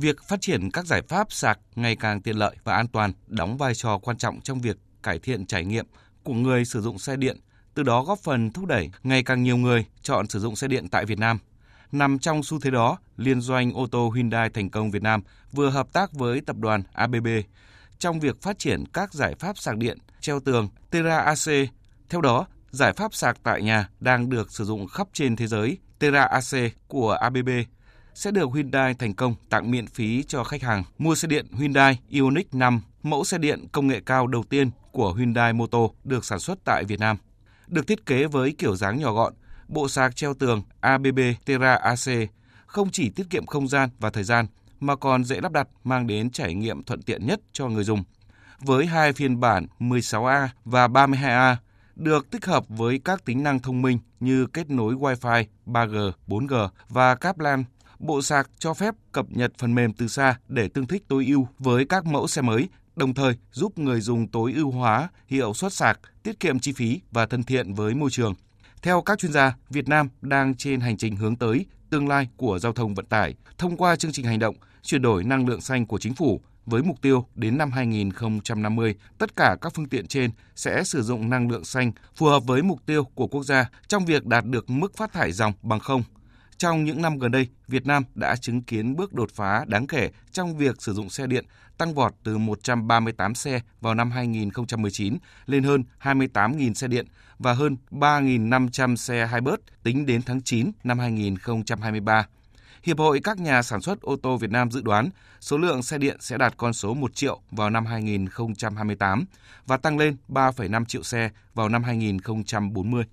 Việc phát triển các giải pháp sạc ngày càng tiện lợi và an toàn đóng vai trò quan trọng trong việc cải thiện trải nghiệm của người sử dụng xe điện, từ đó góp phần thúc đẩy ngày càng nhiều người chọn sử dụng xe điện tại Việt Nam. Nằm trong xu thế đó, liên doanh ô tô Hyundai thành công Việt Nam vừa hợp tác với tập đoàn ABB trong việc phát triển các giải pháp sạc điện treo tường Terra AC. Theo đó, giải pháp sạc tại nhà đang được sử dụng khắp trên thế giới Terra AC của ABB sẽ được Hyundai thành công tặng miễn phí cho khách hàng mua xe điện Hyundai Ioniq 5, mẫu xe điện công nghệ cao đầu tiên của Hyundai Motor được sản xuất tại Việt Nam. Được thiết kế với kiểu dáng nhỏ gọn, bộ sạc treo tường ABB Terra AC không chỉ tiết kiệm không gian và thời gian mà còn dễ lắp đặt mang đến trải nghiệm thuận tiện nhất cho người dùng. Với hai phiên bản 16A và 32A được tích hợp với các tính năng thông minh như kết nối Wi-Fi 3G, 4G và cáp LAN bộ sạc cho phép cập nhật phần mềm từ xa để tương thích tối ưu với các mẫu xe mới, đồng thời giúp người dùng tối ưu hóa hiệu suất sạc, tiết kiệm chi phí và thân thiện với môi trường. Theo các chuyên gia, Việt Nam đang trên hành trình hướng tới tương lai của giao thông vận tải thông qua chương trình hành động chuyển đổi năng lượng xanh của chính phủ với mục tiêu đến năm 2050, tất cả các phương tiện trên sẽ sử dụng năng lượng xanh phù hợp với mục tiêu của quốc gia trong việc đạt được mức phát thải dòng bằng không trong những năm gần đây, Việt Nam đã chứng kiến bước đột phá đáng kể trong việc sử dụng xe điện, tăng vọt từ 138 xe vào năm 2019 lên hơn 28.000 xe điện và hơn 3.500 xe hybrid tính đến tháng 9 năm 2023. Hiệp hội các nhà sản xuất ô tô Việt Nam dự đoán số lượng xe điện sẽ đạt con số 1 triệu vào năm 2028 và tăng lên 3,5 triệu xe vào năm 2040.